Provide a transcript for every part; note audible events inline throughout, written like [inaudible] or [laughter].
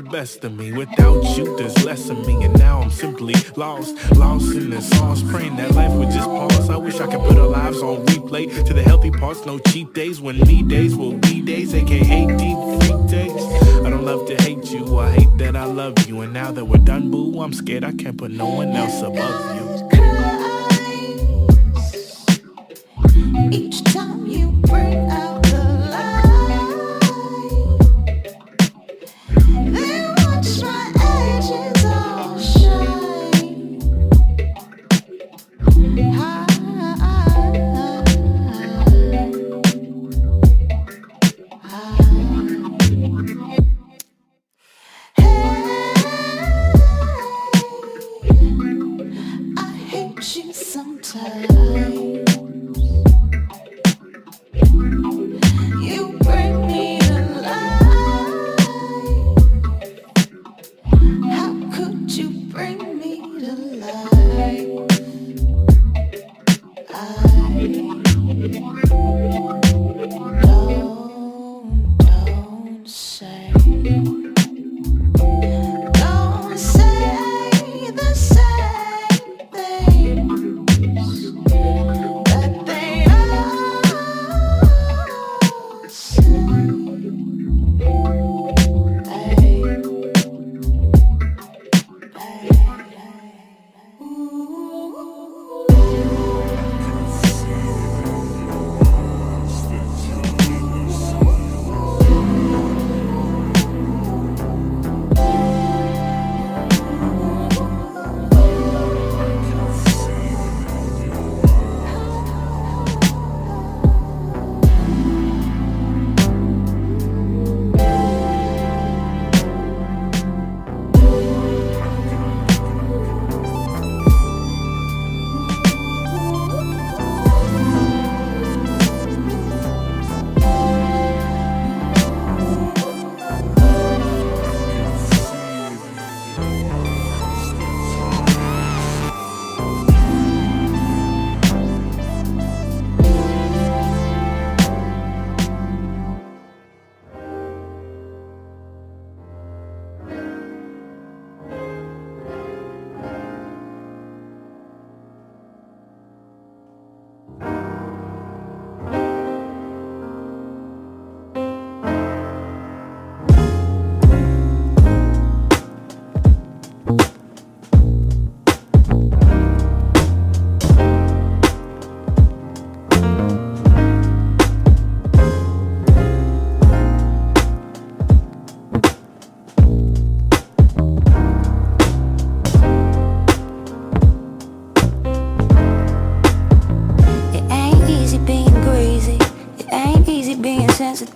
best of me. Without you, there's less of me. And now I'm simply lost, lost in the sauce. Praying that life would just pause. I wish I could put our lives on replay to the healthy parts. No cheat days when me days will be days, aka deep freak days. I don't love to hate you, I hate that I love you. And now that we're done, boo, I'm scared I can't put no one else above you. Each time you bring out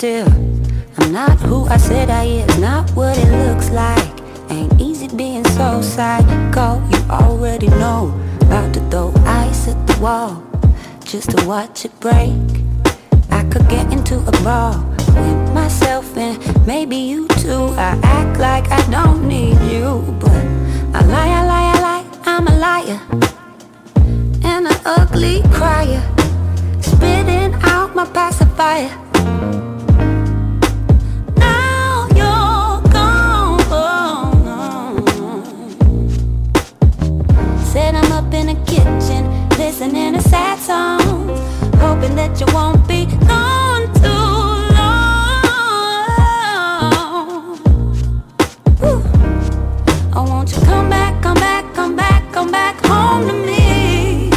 still. I'm not who I said I is, not what it looks like. Ain't easy being so psycho, you already know. About to throw ice at the wall, just to watch it break. I could get into a brawl with myself and maybe you too. I act like I don't need you, but I lie, I lie, I lie, I'm a liar. And an ugly crier, spitting out my pacifier. song, hoping that you won't be gone too long. Woo. Oh, won't you come back, come back, come back, come back home to me?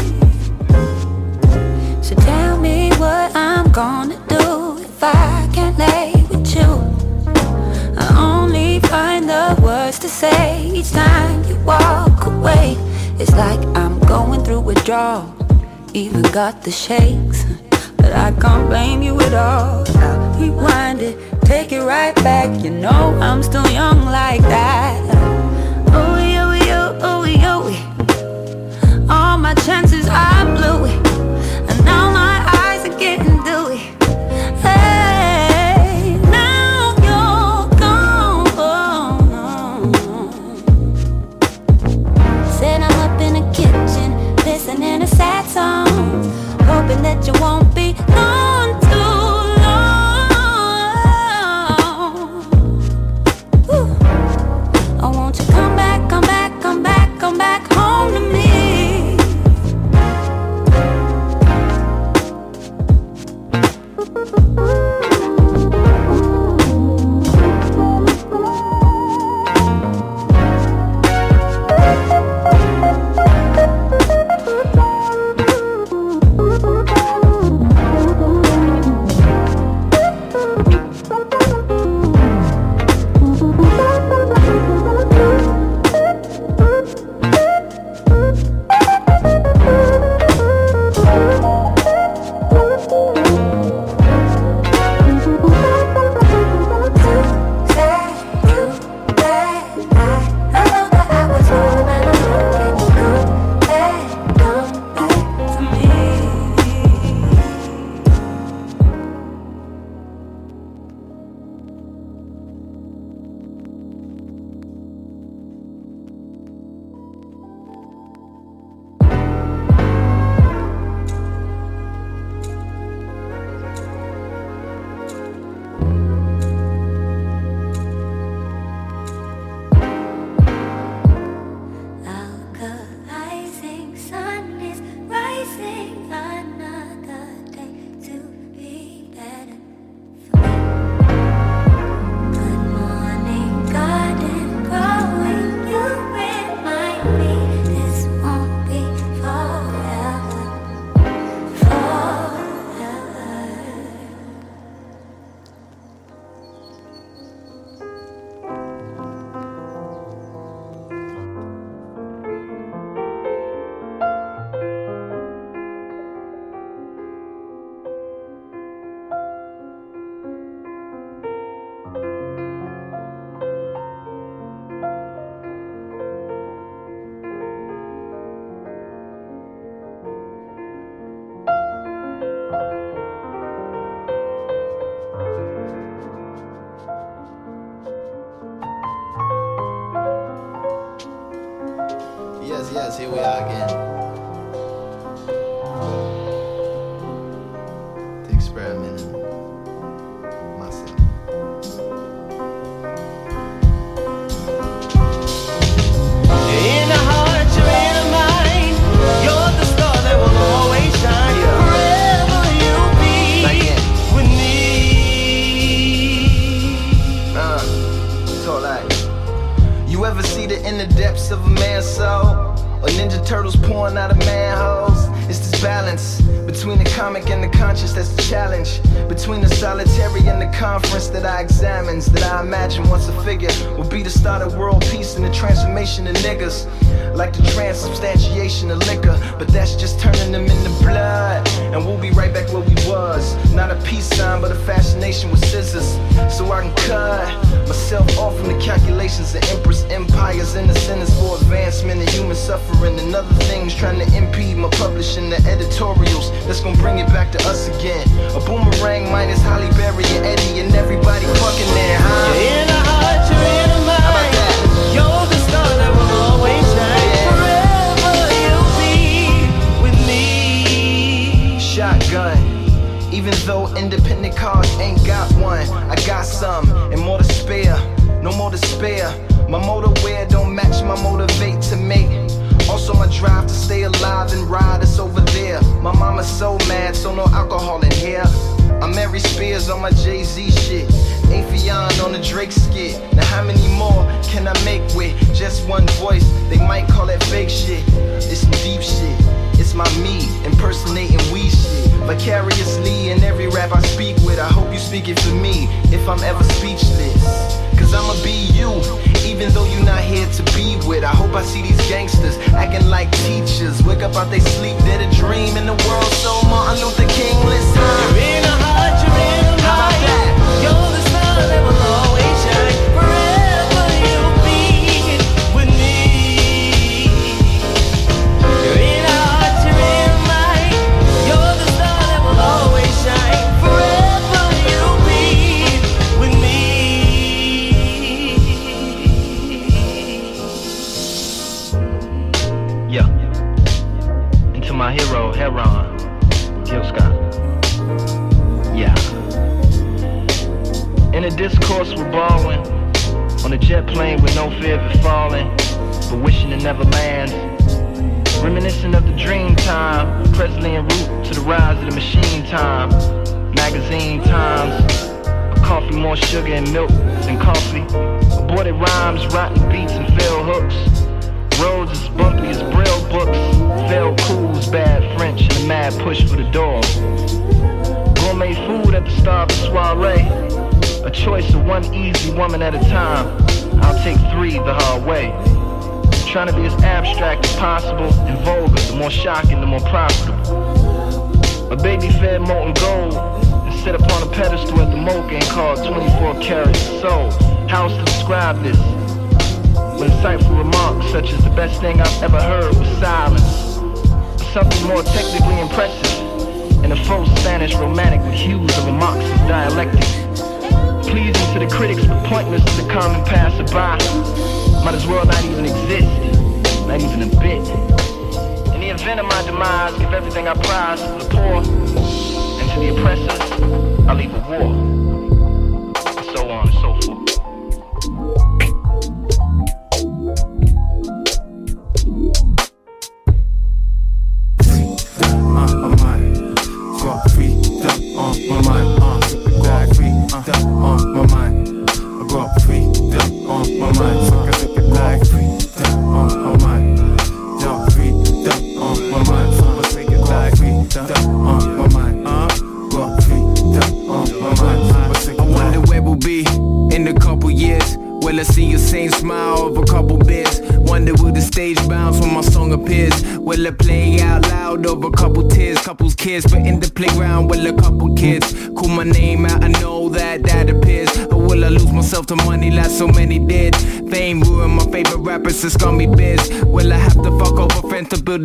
So tell me what I'm gonna do if I can't lay with you. I only find the words to say each time you walk away. It's like I'm going through withdrawal even got the shakes. But I can't blame you at all. I'll rewind it, take it right back. You know I'm still young like that. Oh, yo, yo, oh, yo. All my chances I blew it.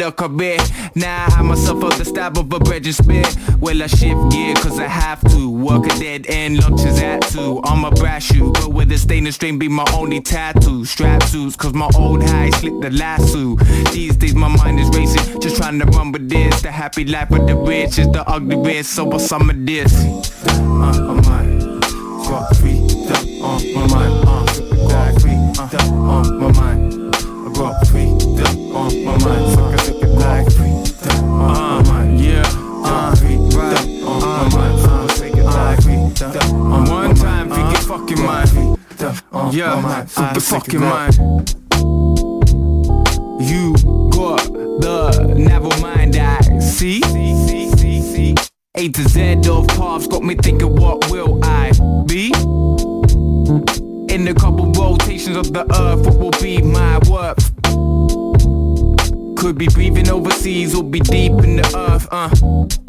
A career? Now I myself at the stab of a bread and spit. Will I shift gear cause I have to? Work a dead end, lunches at two. I'm a brass shoe, but with a stainless string be my only tattoo. Strap suits cause my old high slipped the lasso. These days my mind is racing, just trying to run with this. The happy life of the rich is the ugly risk, so what's some of this? Uh, my got freedom on my mind. Uh, got freedom on my mind. I got freedom on my mind. Mind. Yeah, think your fucking mind. You got the never mind I see. A to Z of paths got me thinking, what will I be? In a couple rotations of the earth, what will be my worth? Could be breathing overseas or be deep in the earth, uh.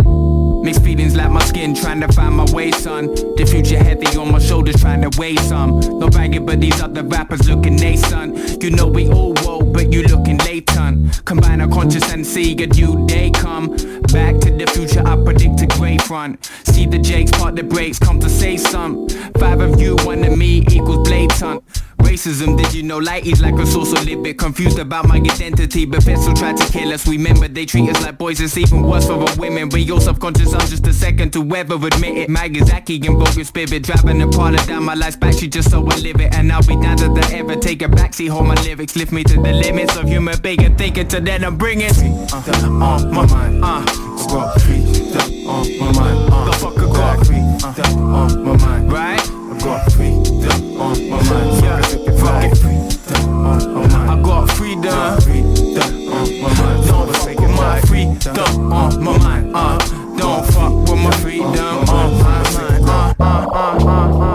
Mixed feelings like my skin, trying to find my way, son. The future heavy on my shoulders, trying to weigh some. No bragging, but these other rappers looking they, son. You know we all woke, but you looking latent. Combine our conscious and see a new day come. Back to the future, I predict a great front. See the Jakes part the brakes, come to say some. Five of you, one of me equals blatant. Racism, did you know light is like a source of bit confused about my identity, but feds still try to kill us. Remember, they treat us like boys, it's even worse for the women. But you're subconscious, I'm just a second to ever admit it. Magazaki and broken spirit, driving a parlor down my life's back, she just so I live it. And I'll be down to the ever take a backseat, hold my lyrics, lift me to the limits of human bacon thinking to that I'm bringing. Uh, the, on my mind, uh, uh, right? I got freedom, on my mind, don't fuck with my free, uh, uh freedom, on my mind, uh, uh, uh, uh, uh.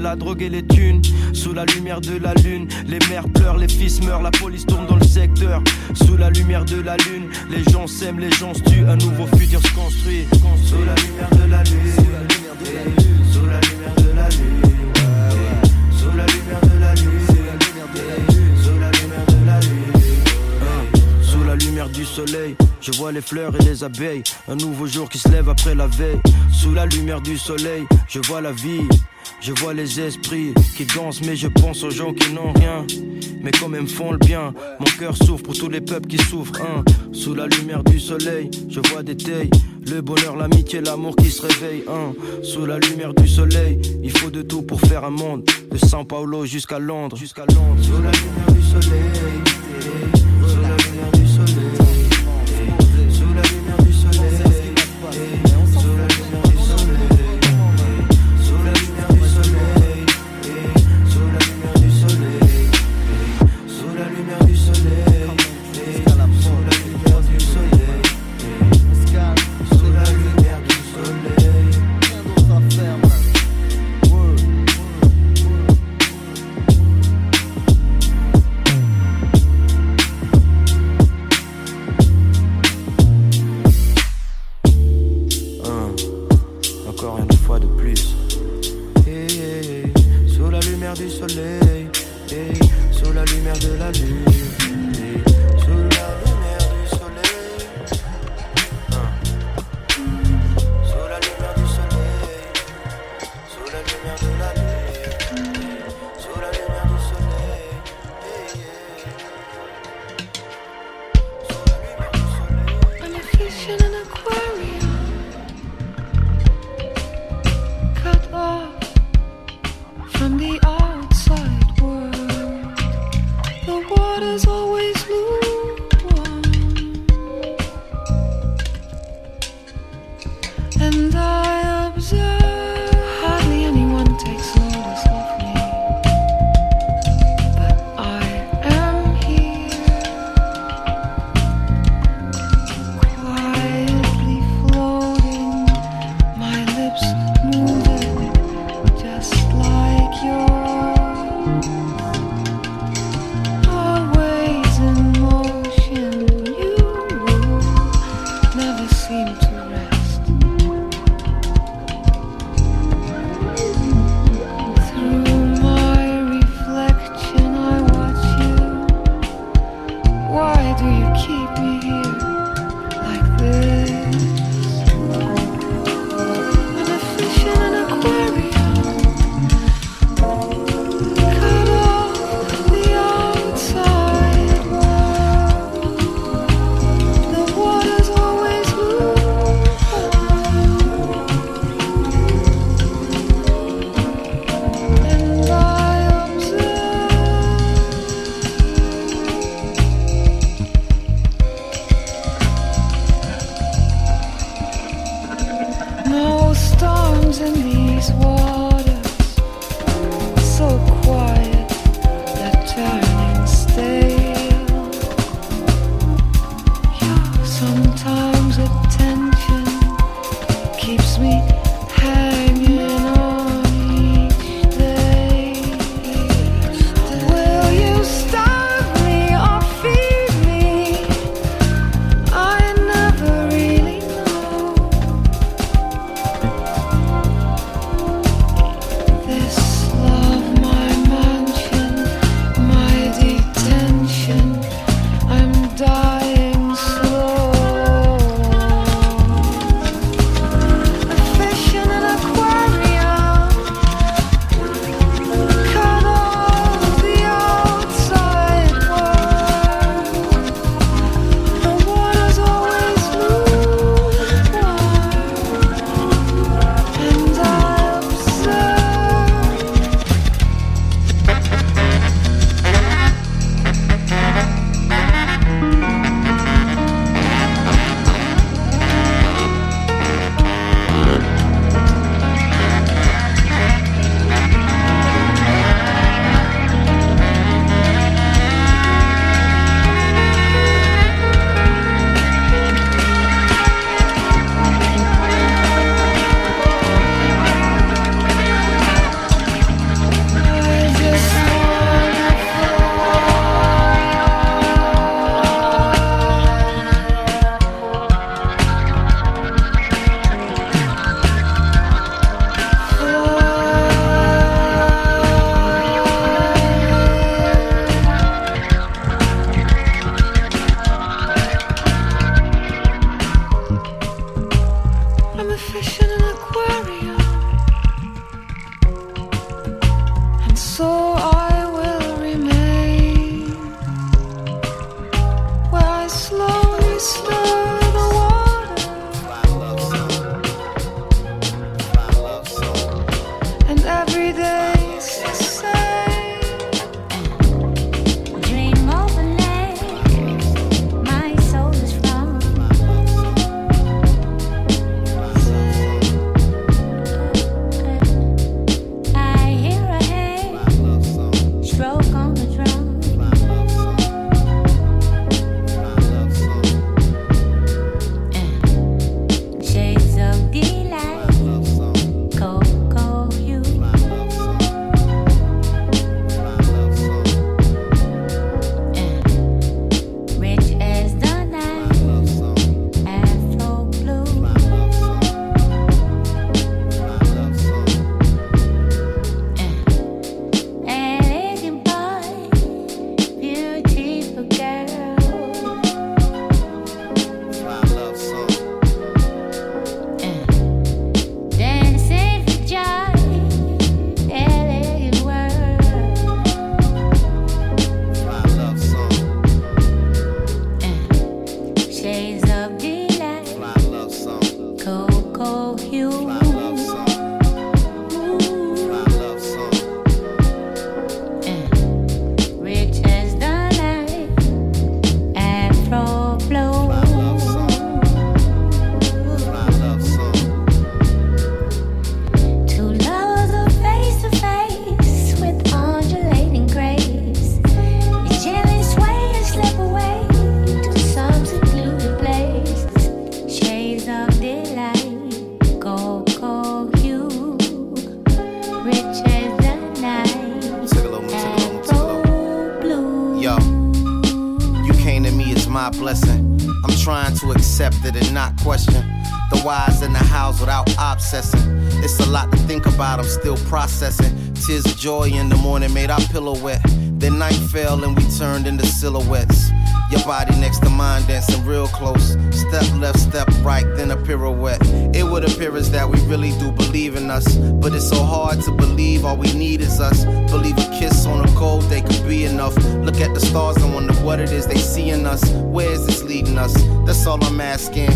La drogue et les thunes. Sous la lumière de la lune, les mères pleurent, les fils meurent, la police tourne dans le secteur. Sous la lumière de la lune, les gens s'aiment, les gens se tuent, un nouveau futur se construit. Sous la lumière de la lune, sous la lumière de la lune, sous la lumière de la lune, sous la lumière de la lune, sous la lumière de la lune. Sous la lumière du soleil, je vois les fleurs et les abeilles. Un nouveau jour qui se lève après la veille. Sous la lumière du soleil, je vois la vie. Je vois les esprits qui dansent, mais je pense aux gens qui n'ont rien. Mais quand même font le bien. Mon cœur souffre pour tous les peuples qui souffrent. hein. Sous la lumière du soleil, je vois des tailles. Le bonheur, l'amitié, l'amour qui se réveille. hein. Sous la lumière du soleil, il faut de tout pour faire un monde. De São Paulo jusqu'à Londres. Jusqu'à Londres. Sous la lumière du soleil. We need is us. Believe a kiss on a cold day could be enough. Look at the stars and wonder what it is they see in us. Where is this leading us? That's all I'm asking.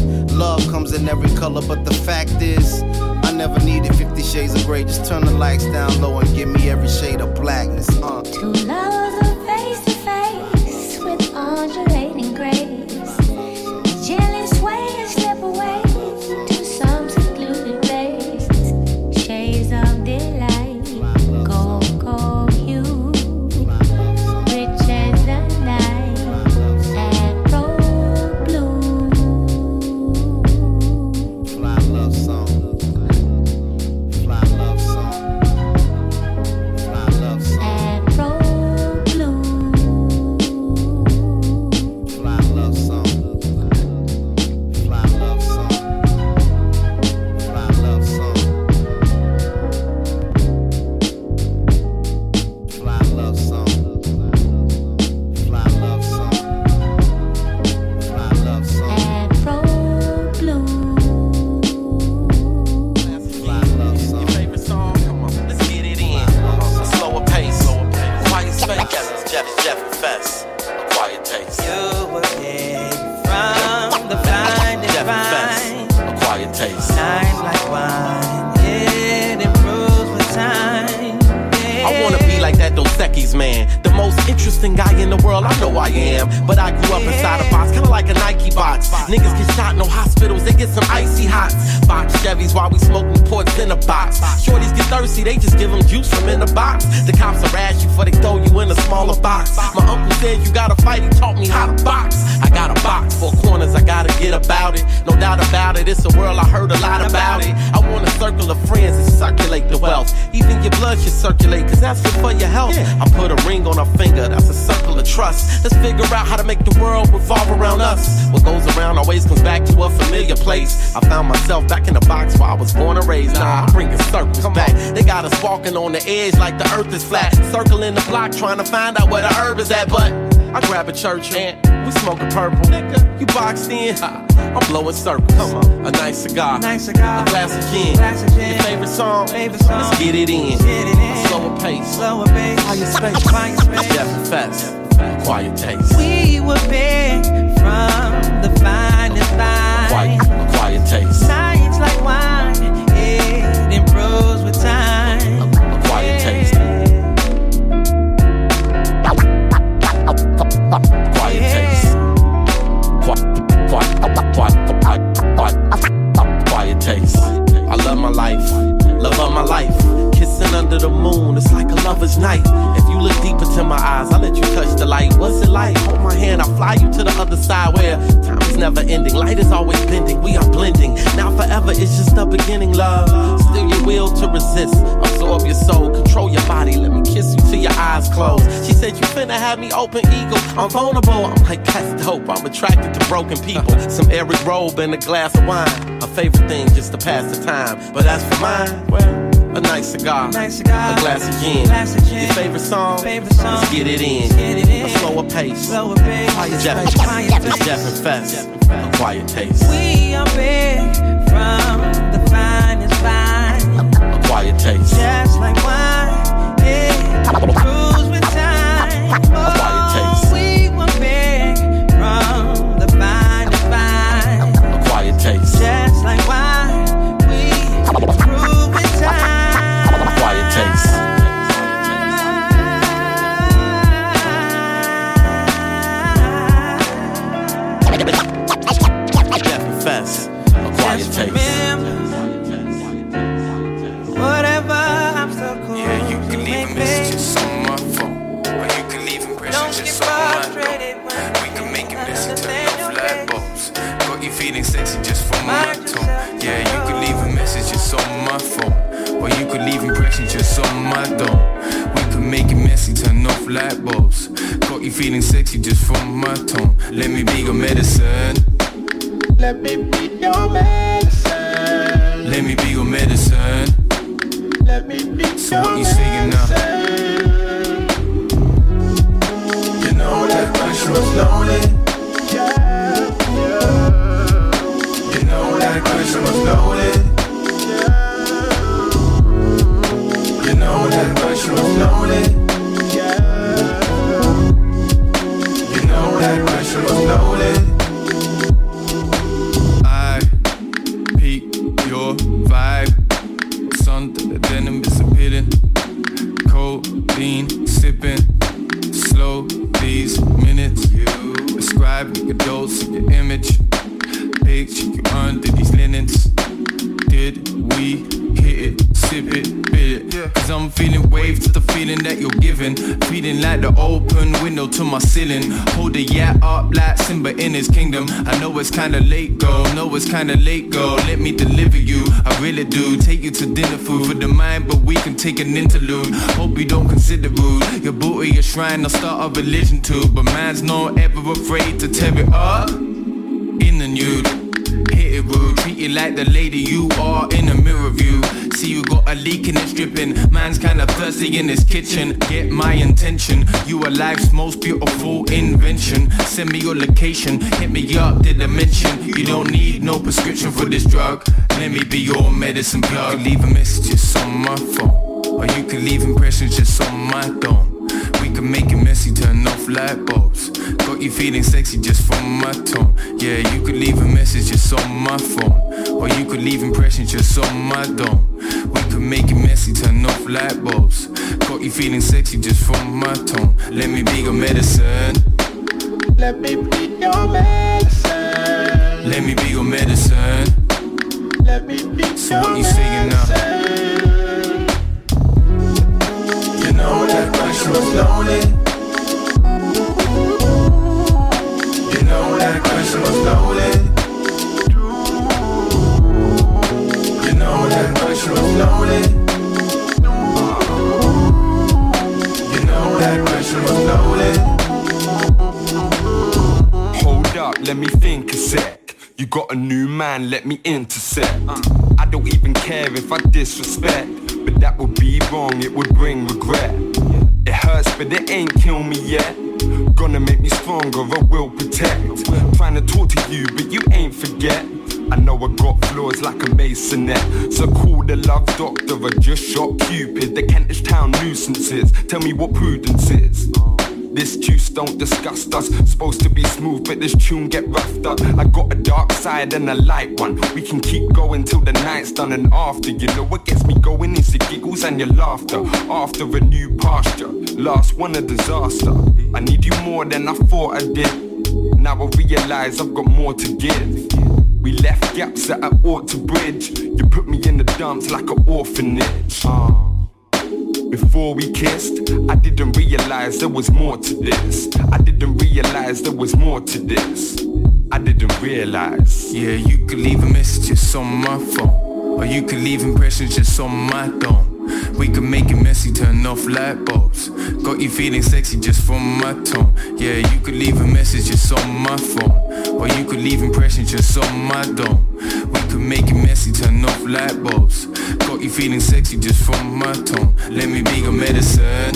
Church and we smoking purple. Nigga, you boxed in. I'm blowing circles. Come on. A nice cigar. Nice cigar. A glass of gin. Glass of gin. Your favorite song? Favorite song. Let's get it in. Get it in. A slower pace. Slower pace. Quiet space. Quiet space. Jeff and Fest. Quiet taste. Side where time is never ending. Light is always bending, we are blending. Now forever is just the beginning, love. Still your will to resist, absorb your soul, control your body. Let me kiss you till your eyes close. She said you finna have me open ego. I'm vulnerable. I'm like that's dope. I'm attracted to broken people. Some Eric robe and a glass of wine. A favorite thing just to pass the time. But as for mine, well. A nice cigar, Nice cigar. a glass of gin, Glass of gin. your favorite song, Favorite song. let's get it in, get it in. a slower pace, Slower pace. Jeff, Quiet pace. Jeff and Fest, a quiet taste, We are picked from the finest vine. a quiet taste, Just like wine, it improves with time. a quiet oh, taste, We were picked from the finest vine. a quiet taste, Just like wine, a Just taste. remember, whatever obstacle Yeah, you can leave face, messages on my phone, or you can leave impressions just on my door. We can make it I listen to your light bulbs. Got you feeling sexy just from my tone. Yeah, you can leave a message just on my phone, or you could leave impressions just on my door. We can can make it messy, turn off light bulbs. Got you feeling sexy just from my tone. Let me be your medicine. Let me be your medicine. Let me be your medicine. Let me be So what you saying now? You know that question was loaded. You know that question was loaded. You know that question was loaded. Feeling like the open window to my ceiling. Hold the yacht up like Simba in his kingdom. I know it's kinda late, girl. Know it's kinda late, girl. Let me deliver you. I really do. Take you to dinner food for the mind, but we can take an interlude. Hope you don't consider rude. Your booty, a shrine, I'll start a religion too. But man's not ever afraid to tear it up you like the lady you are in a mirror view. See you got a leak and it's dripping. Man's kinda thirsty in his kitchen. Get my intention. You are life's most beautiful invention. Send me your location, hit me up, did I mention? You don't need no prescription for this drug. Let me be your medicine plug. You can leave a message just on my phone. Or you can leave impressions just on my dome. Can make it messy, turn off light bulbs. Got you feeling sexy just from my tone. Yeah, you could leave a message just on my phone. Or you could leave impressions just on my dome. We could make it messy, turn off light bulbs. Got you feeling sexy just from my tone. Let me be your medicine. Let me be your medicine. Let me be your medicine. Let me be So what you saying now? Question was loaded. You know that was loaded. You know that was loaded. You know that was loaded. Hold up, let me think a sec. You got a new man, let me intercept. I don't even care if I disrespect, but that would be wrong, it would bring regret. Hurts, but it ain't kill me yet. Gonna make me stronger, I will protect. Trying to talk to you, but you ain't forget. I know I got flaws like a masonette. So call the love doctor, I just shot Cupid. The Kentish town nuisances. Tell me what prudence is. This juice don't disgust us. Supposed to be smooth, but this tune get roughed up. I got a dark side and a light one. We can keep going till the night's done and after. You know what gets me going is your giggles and your laughter. After a new pasture, last one a disaster. I need you more than I thought I did. Now I realize I've got more to give. We left gaps that I ought to bridge. You put me in the dumps like an orphanage. Before we kissed, I didn't realize there was more to this. I didn't realize there was more to this. I didn't realize. Yeah, you could leave a message just on my phone. Or you could leave impressions just on my dome. We could make it messy, turn off light bulbs. Got you feeling sexy just from my tone. Yeah, you could leave a message just on my phone. Or you could leave impressions just on my dome. We could make it messy, turn off light bulbs. Got you feeling sexy just from my tone. Let me be your medicine.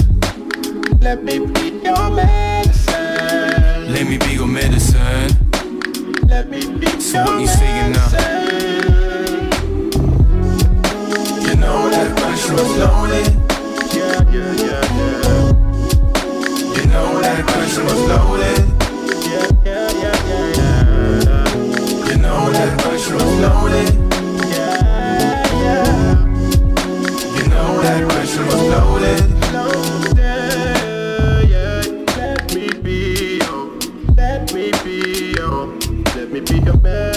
Let me be your medicine. Let me be your medicine. Let me be So what you saying now? Loaded. Yeah, yeah, yeah, yeah. You know that question was loaded. Yeah, yeah, yeah, yeah, yeah. You know that question was loaded. Yeah, yeah. You know that was loaded. Yeah. Let me be your, let me be your, let me be your medicine.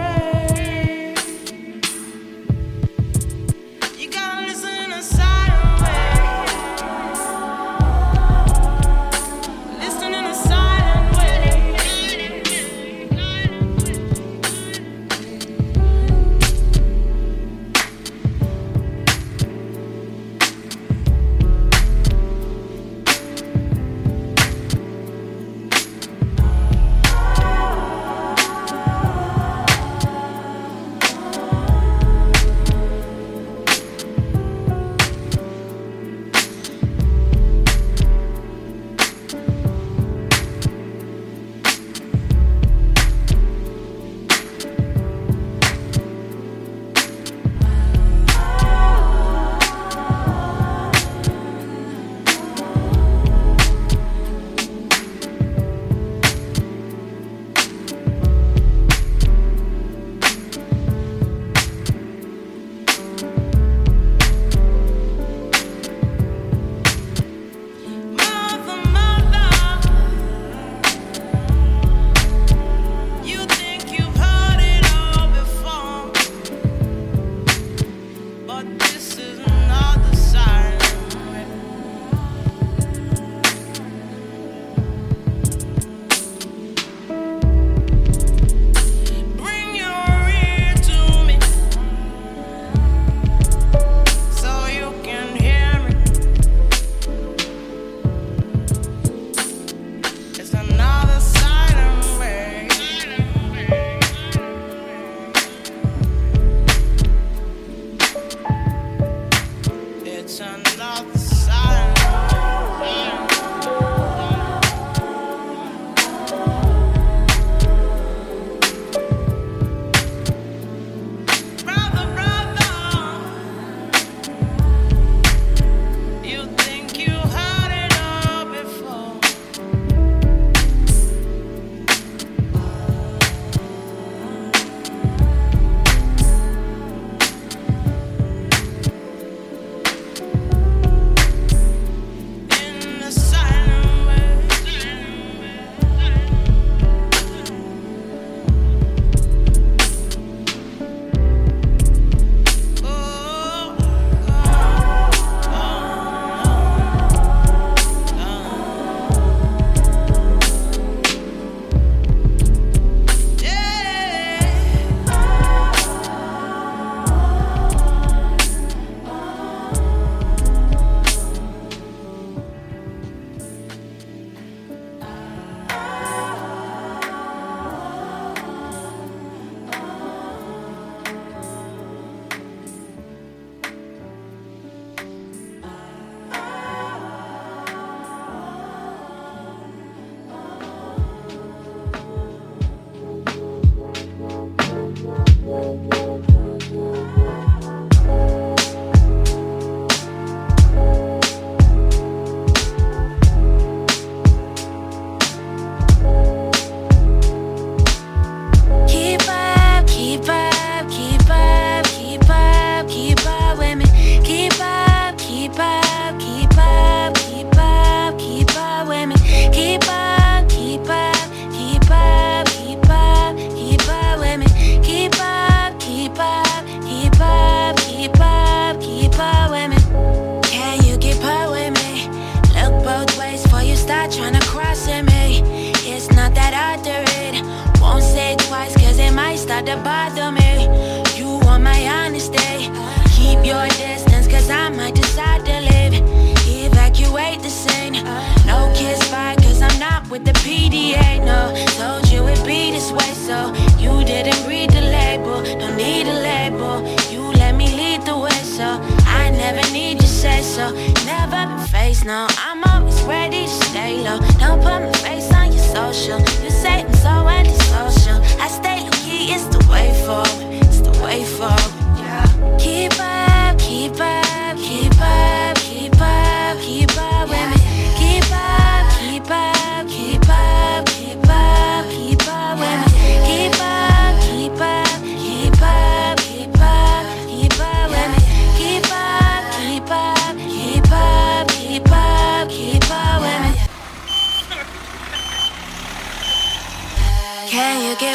Don't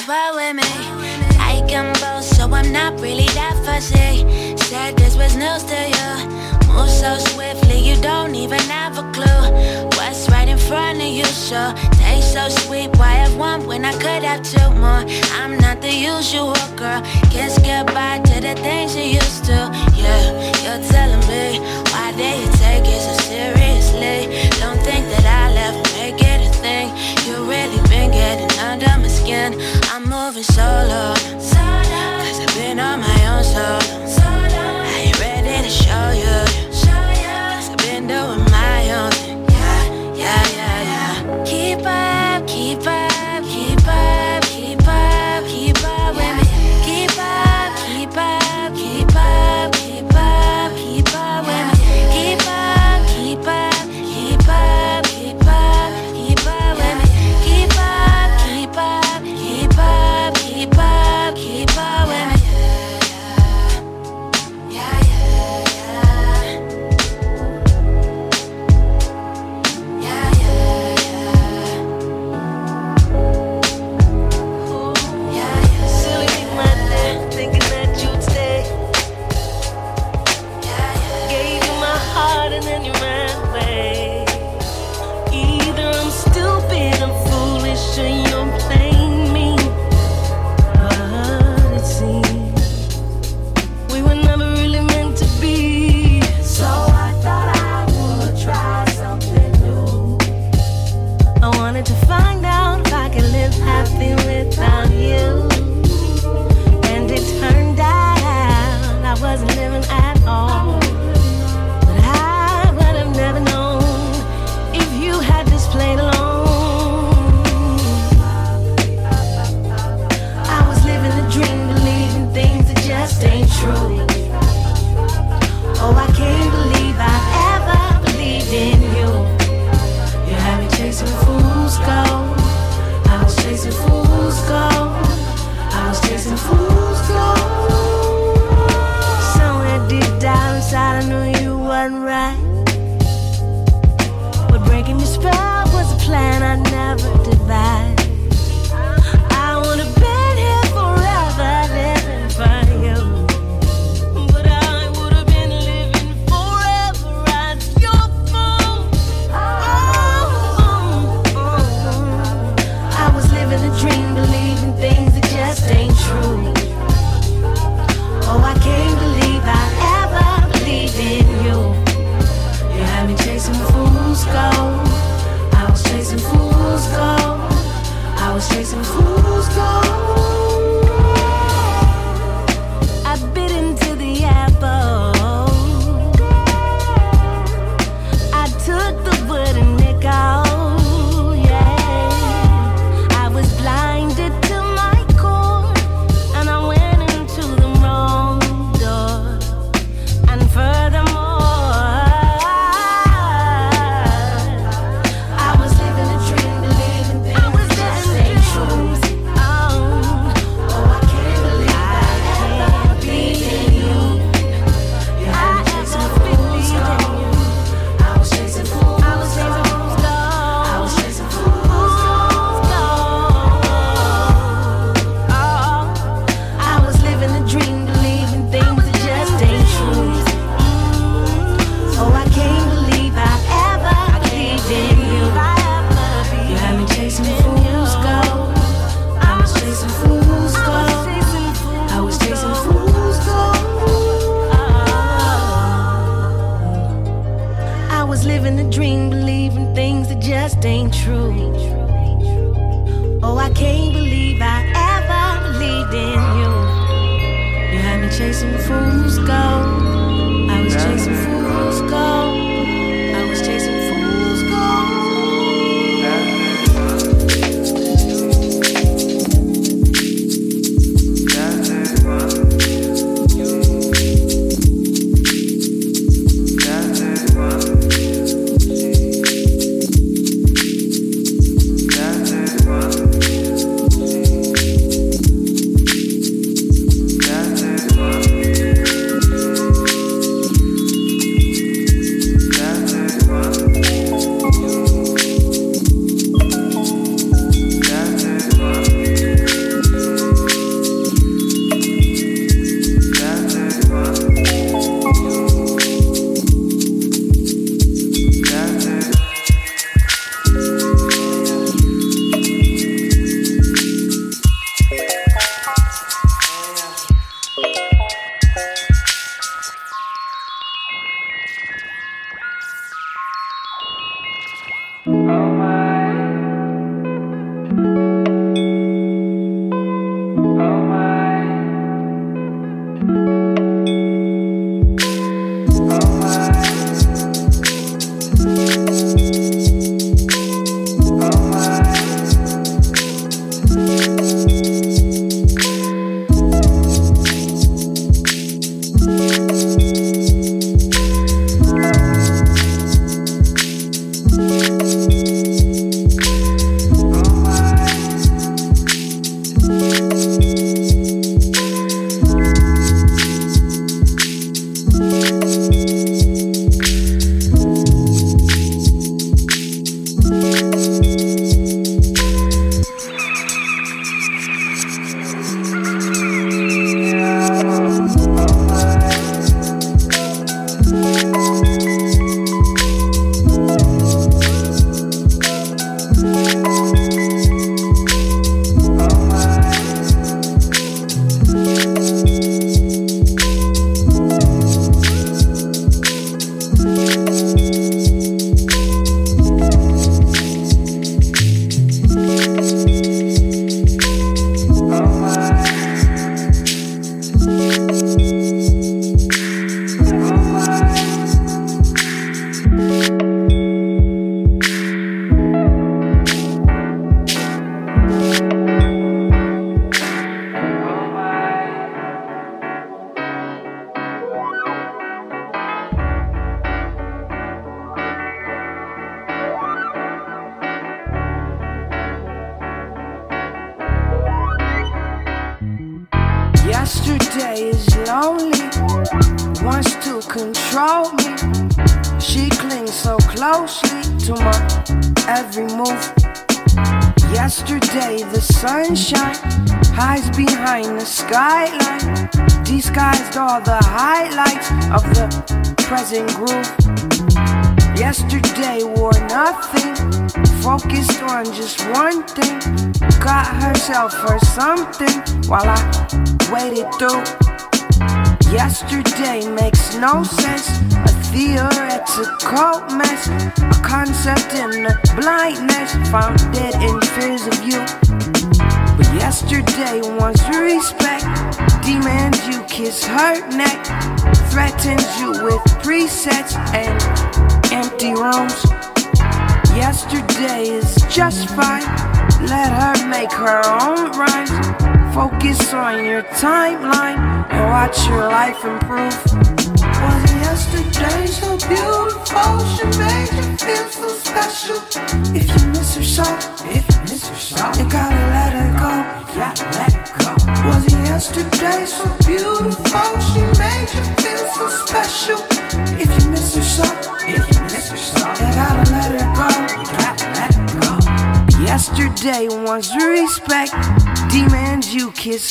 roll with me. I can both. so I'm not really that fussy. Said this was news to you. Move so swiftly, you don't even have a clue. What's right in front of you, so taste so sweet. Why have one when I could have two more? I'm not the usual girl. Guess goodbye to the things you used to. Yeah, you're telling me why they take it so seriously. Don't think that I left, make it a thing. You really been getting under my skin. I'm moving solo. Cause I've been on my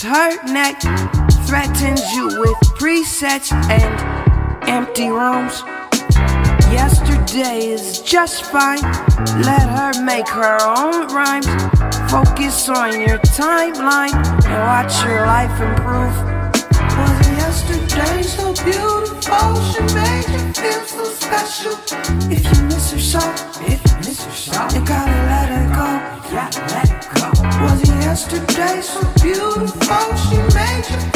her neck, threatens you with presets and empty rooms. Yesterday is just fine, let her make her own rhymes. Focus on your timeline and watch your life improve. Was yesterday so beautiful? She made you feel so special. If you miss her so, if you miss her so, you gotta let her go. Yeah, let go. Was yesterday so Emotion made you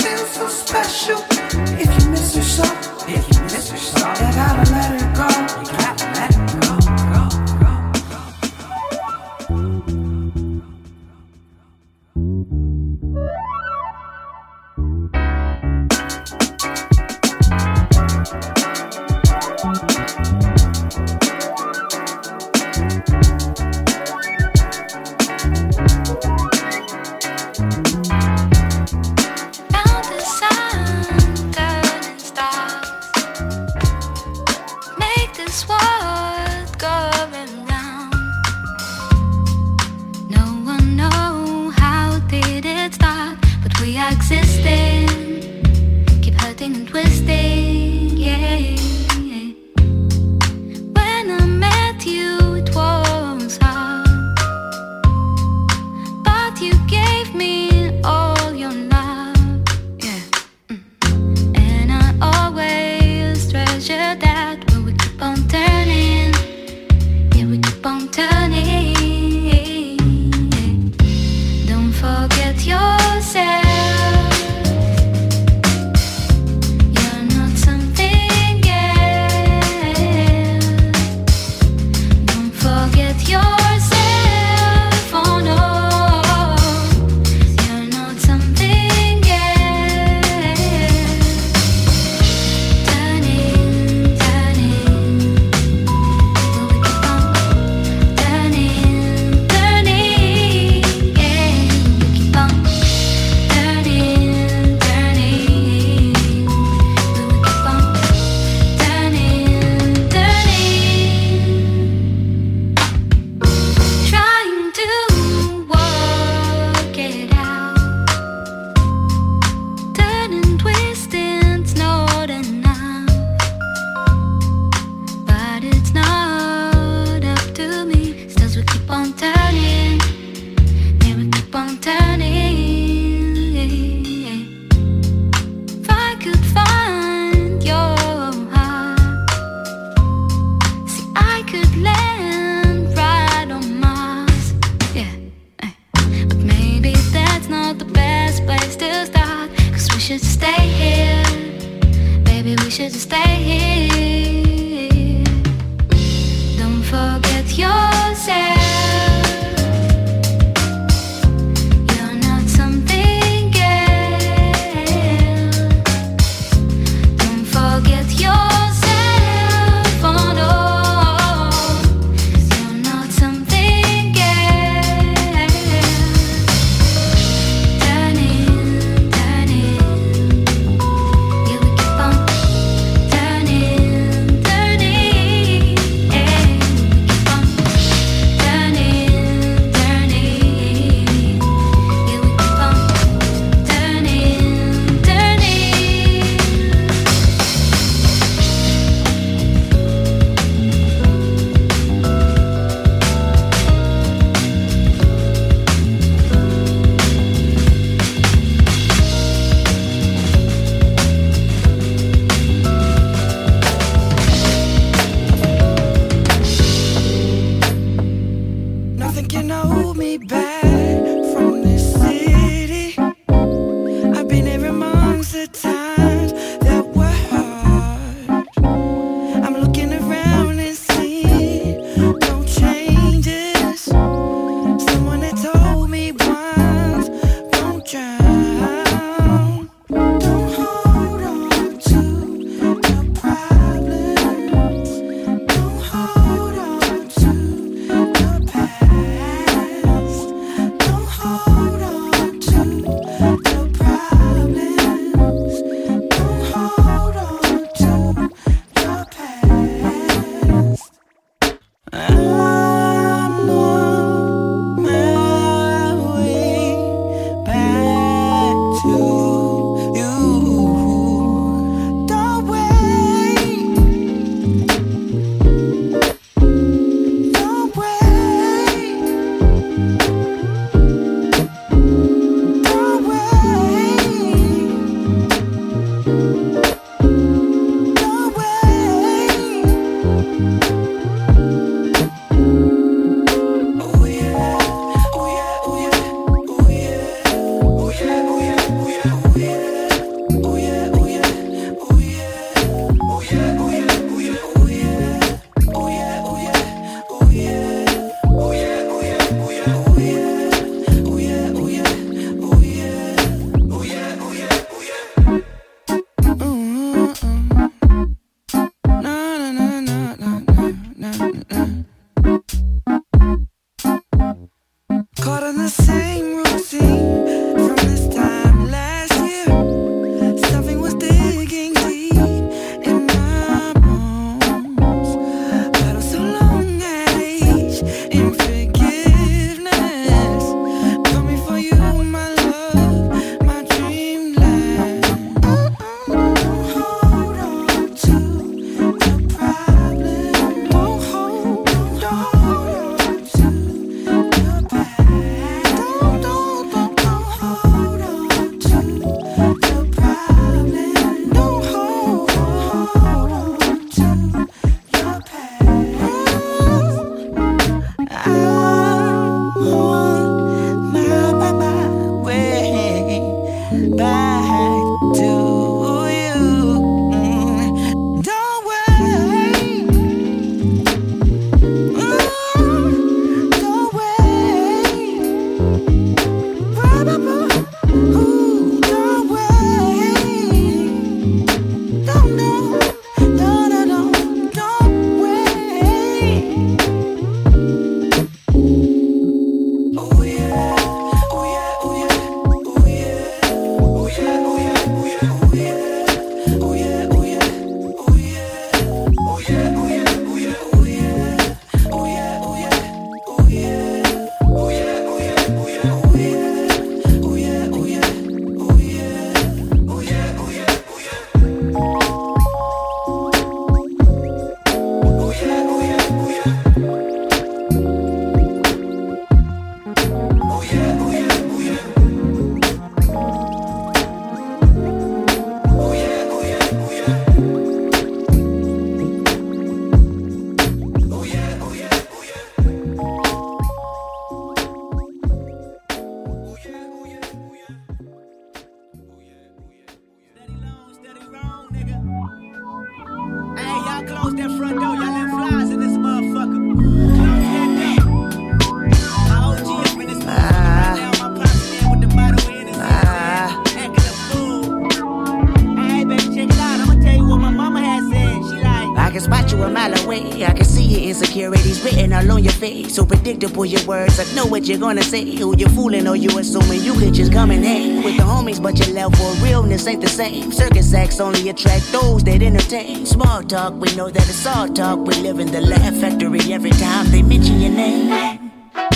face. So predictable your words. I know what you're gonna say. Who you fooling or you assuming you could just come and hang with the homies, but your level of realness ain't the same. Circus acts only attract those that entertain. Small talk, we know that it's all talk. We live in the laugh factory every time they mention your name.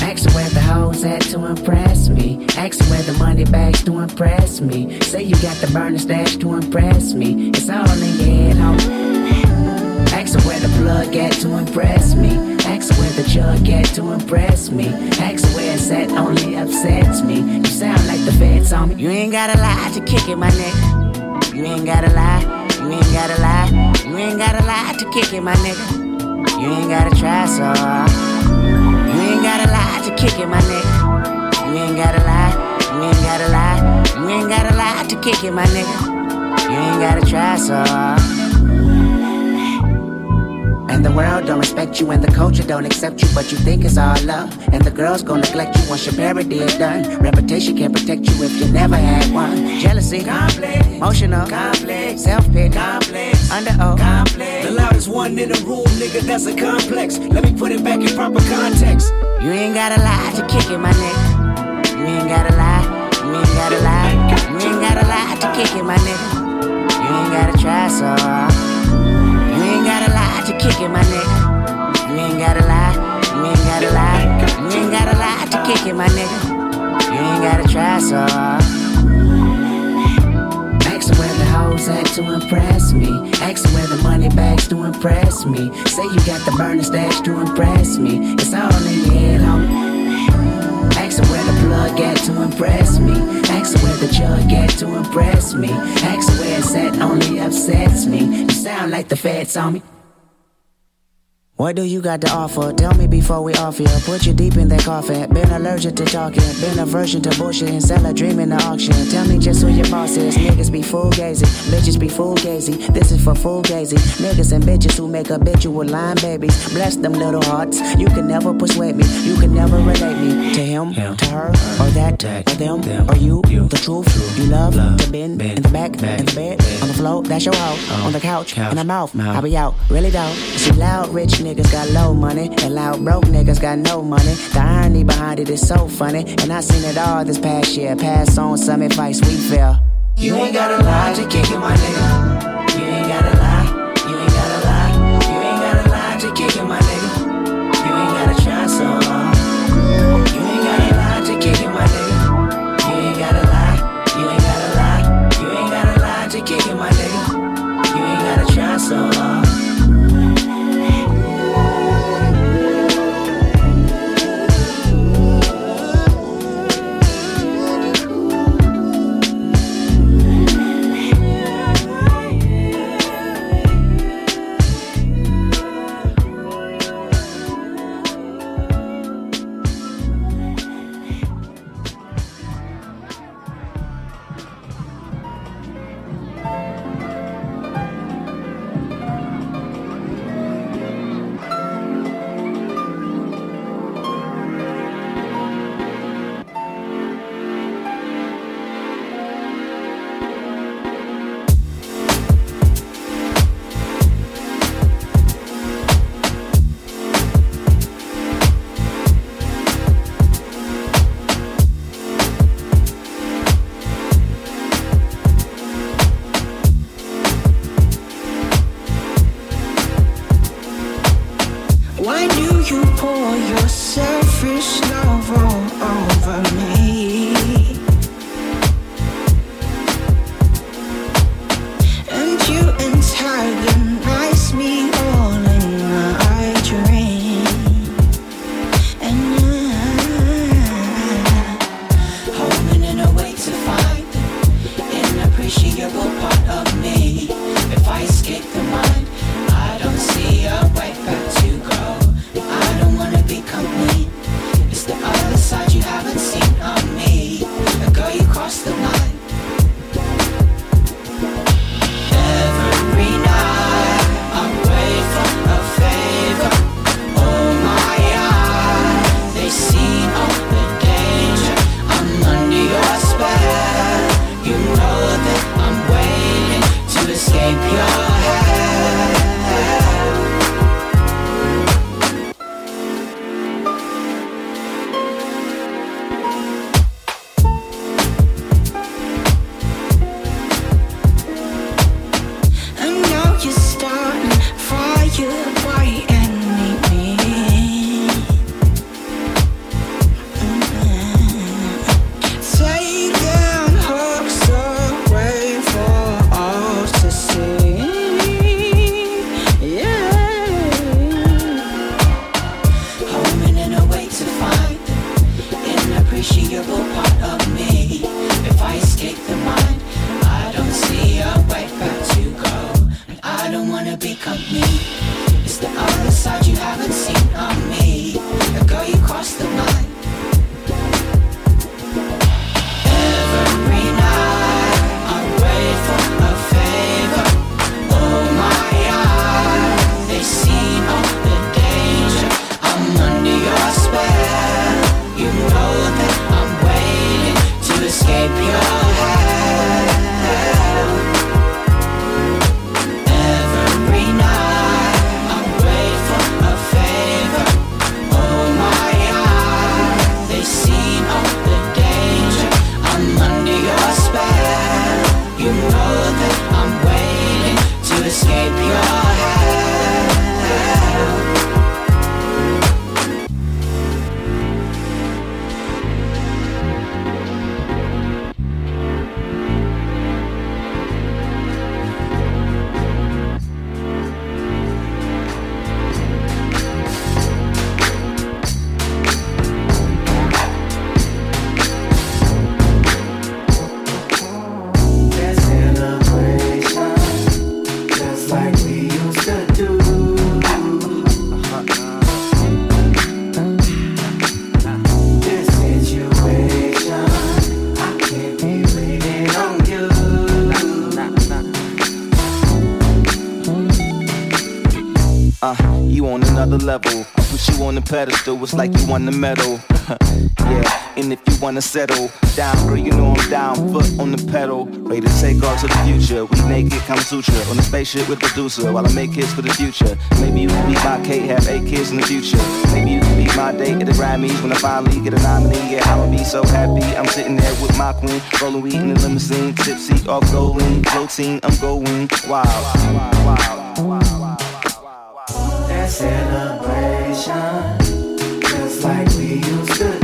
Ask where the hoes at to impress me. Ask where the money bags to impress me. Say you got the burner stash to impress me. Me. Ask where it's at only upsets me. You sound like the feds on me. You ain't gotta lie to kick it, my nigga. You ain't gotta lie. You ain't gotta lie. You ain't gotta lie to kick it, my nigga. You ain't gotta try so hard. You ain't gotta lie to kick it, my nigga. You ain't gotta lie. You ain't gotta lie. You ain't gotta lie to kick it, my nigga. You ain't gotta try so hard. And the world don't respect you and the culture don't accept you, but you think it's all love. And the girls gon' neglect you once your parody is done. Reputation can't protect you if you never had one. Jealousy, complex, emotional, complex, self-pity, complex, under oath, complex. The loudest one in the room, nigga, that's a complex. Let me put it back in proper context. You ain't gotta lie to kick it, my nigga. You ain't gotta lie. You ain't gotta lie. You ain't gotta lie to kick it, my nigga. You ain't gotta try so hard. You ain't gotta lie to kick it, my nigga. You ain't gotta lie. You ain't gotta lie. You ain't gotta lie to kick it, my nigga. You ain't gotta try so hard. Ask where the hoes at to impress me. Ask where the money bags to impress me. Say you got the burner stash to impress me. It's all in your head, homie. Plug at to impress me. Ask where the jug at to impress me. Ask where it's at only upsets me. You sound like the feds on me. What do you got to offer? Tell me before we offer here. Put you deep in that coffin. Been allergic to talking. Been aversion to bullshit and sell a dream in the auction. Tell me just who your boss is. Niggas be full gazy. Bitches be full gazy. This is for full gazy. Niggas and bitches who make a bitch with line babies. Bless them little hearts. You can never persuade me. You can never relate me to him, to her, or that, that or them, or you. The truth. You love love to bend in the back, in the bed, on the floor. That's your hoe. On the couch, in the mouth. I be out. Really though. See loud rich niggas got low money, and loud broke niggas got no money. The irony behind it is so funny, and I seen it all this past year. Pass on some advice we fell. You ain't gotta lie to kick my nigga. level. I put you on the pedestal, it's like you won the medal. [laughs] yeah, and if you wanna settle down, girl, you know I'm down. Foot on the pedal, ready to take off to the future. We naked, Kama Sutra on the spaceship with producer while I make kids for the future. Maybe you can be my Kate, have eight kids in the future. Maybe you can be my date at the Grammys when I finally get a nominee. Yeah, I'ma be so happy. I'm sitting there with my queen, rolling weed in the limousine, tipsy off going, floating. I'm going wild, wild, wild celebration, just like we used to.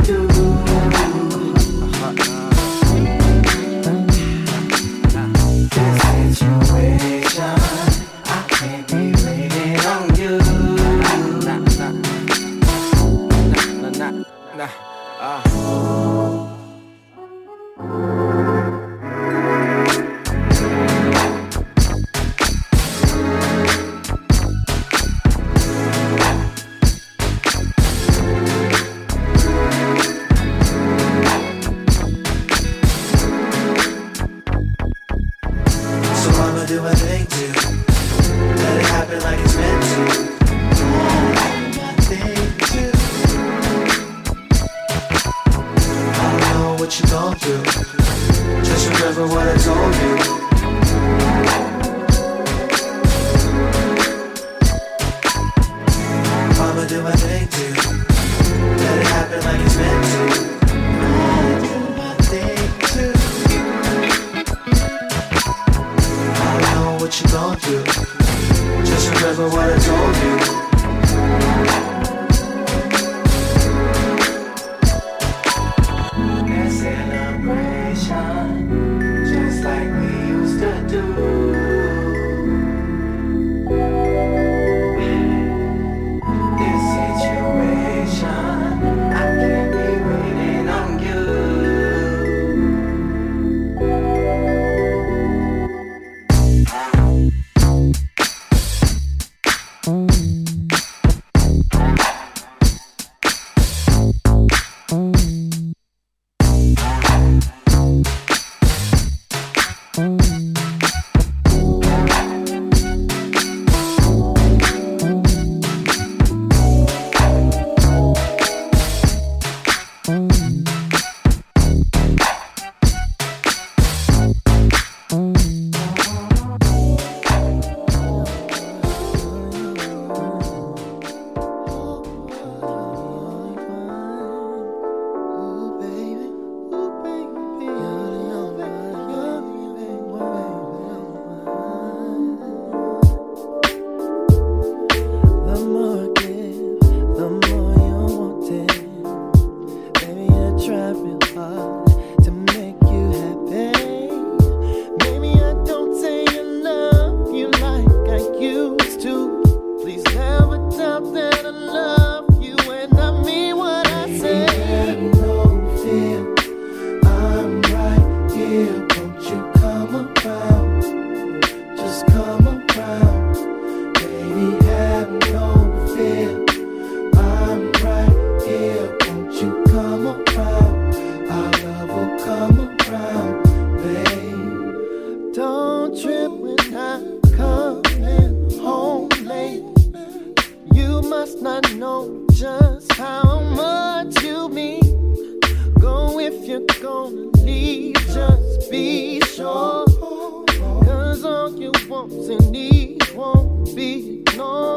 And needs won't be ignored.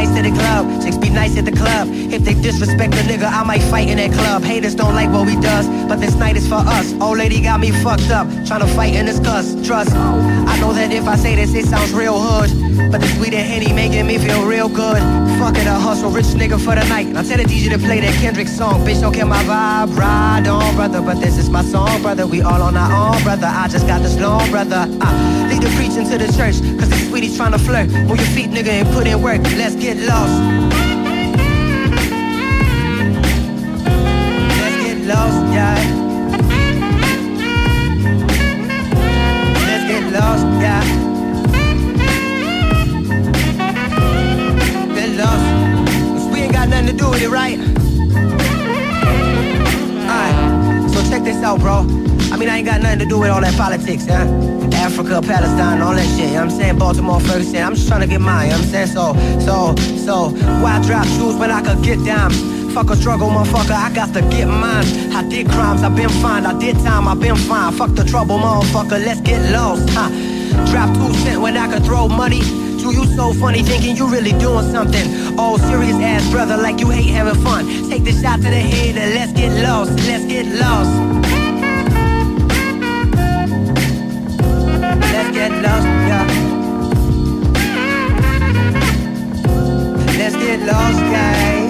Ice to the club. Chicks be nice at the club. If they disrespect the nigga, I might fight in that club. Haters don't like what we does, but this night is for us. Old lady got me fucked up, trying to fight in this cuss. Trust. I know that if I say this, it sounds real hood. But the sweet and henny making me feel real good. Fuck it, a hustle, rich nigga for the night. Now tell the DJ to play that Kendrick song. Bitch, don't kill my vibe. Ride on, brother. But this is my song, brother. We all on our own, brother. I just got this long, brother. Uh, preaching to the church. Cause the sweetie's trying to flirt. Move your feet, nigga, and put in work. Let's get lost. Let's get lost, yeah. To do with all that politics, huh? Africa, Palestine, all that shit, you know what I'm saying? Baltimore, Ferguson, I'm just trying to get mine, you know I'm saying? So, so, so, why drop shoes when I could get dimes? Fuck a struggle, motherfucker, I got to get mine. I did crimes, I been fined, I did time, I been fine. Fuck the trouble, motherfucker, let's get lost, huh? Drop two cent when I could throw money. To you so funny, thinking you really doing something. Oh, serious ass brother, like you hate having fun. Take the shot to the head and let's get lost, let's get lost. Get lost, yeah. Let's get lost, yeah.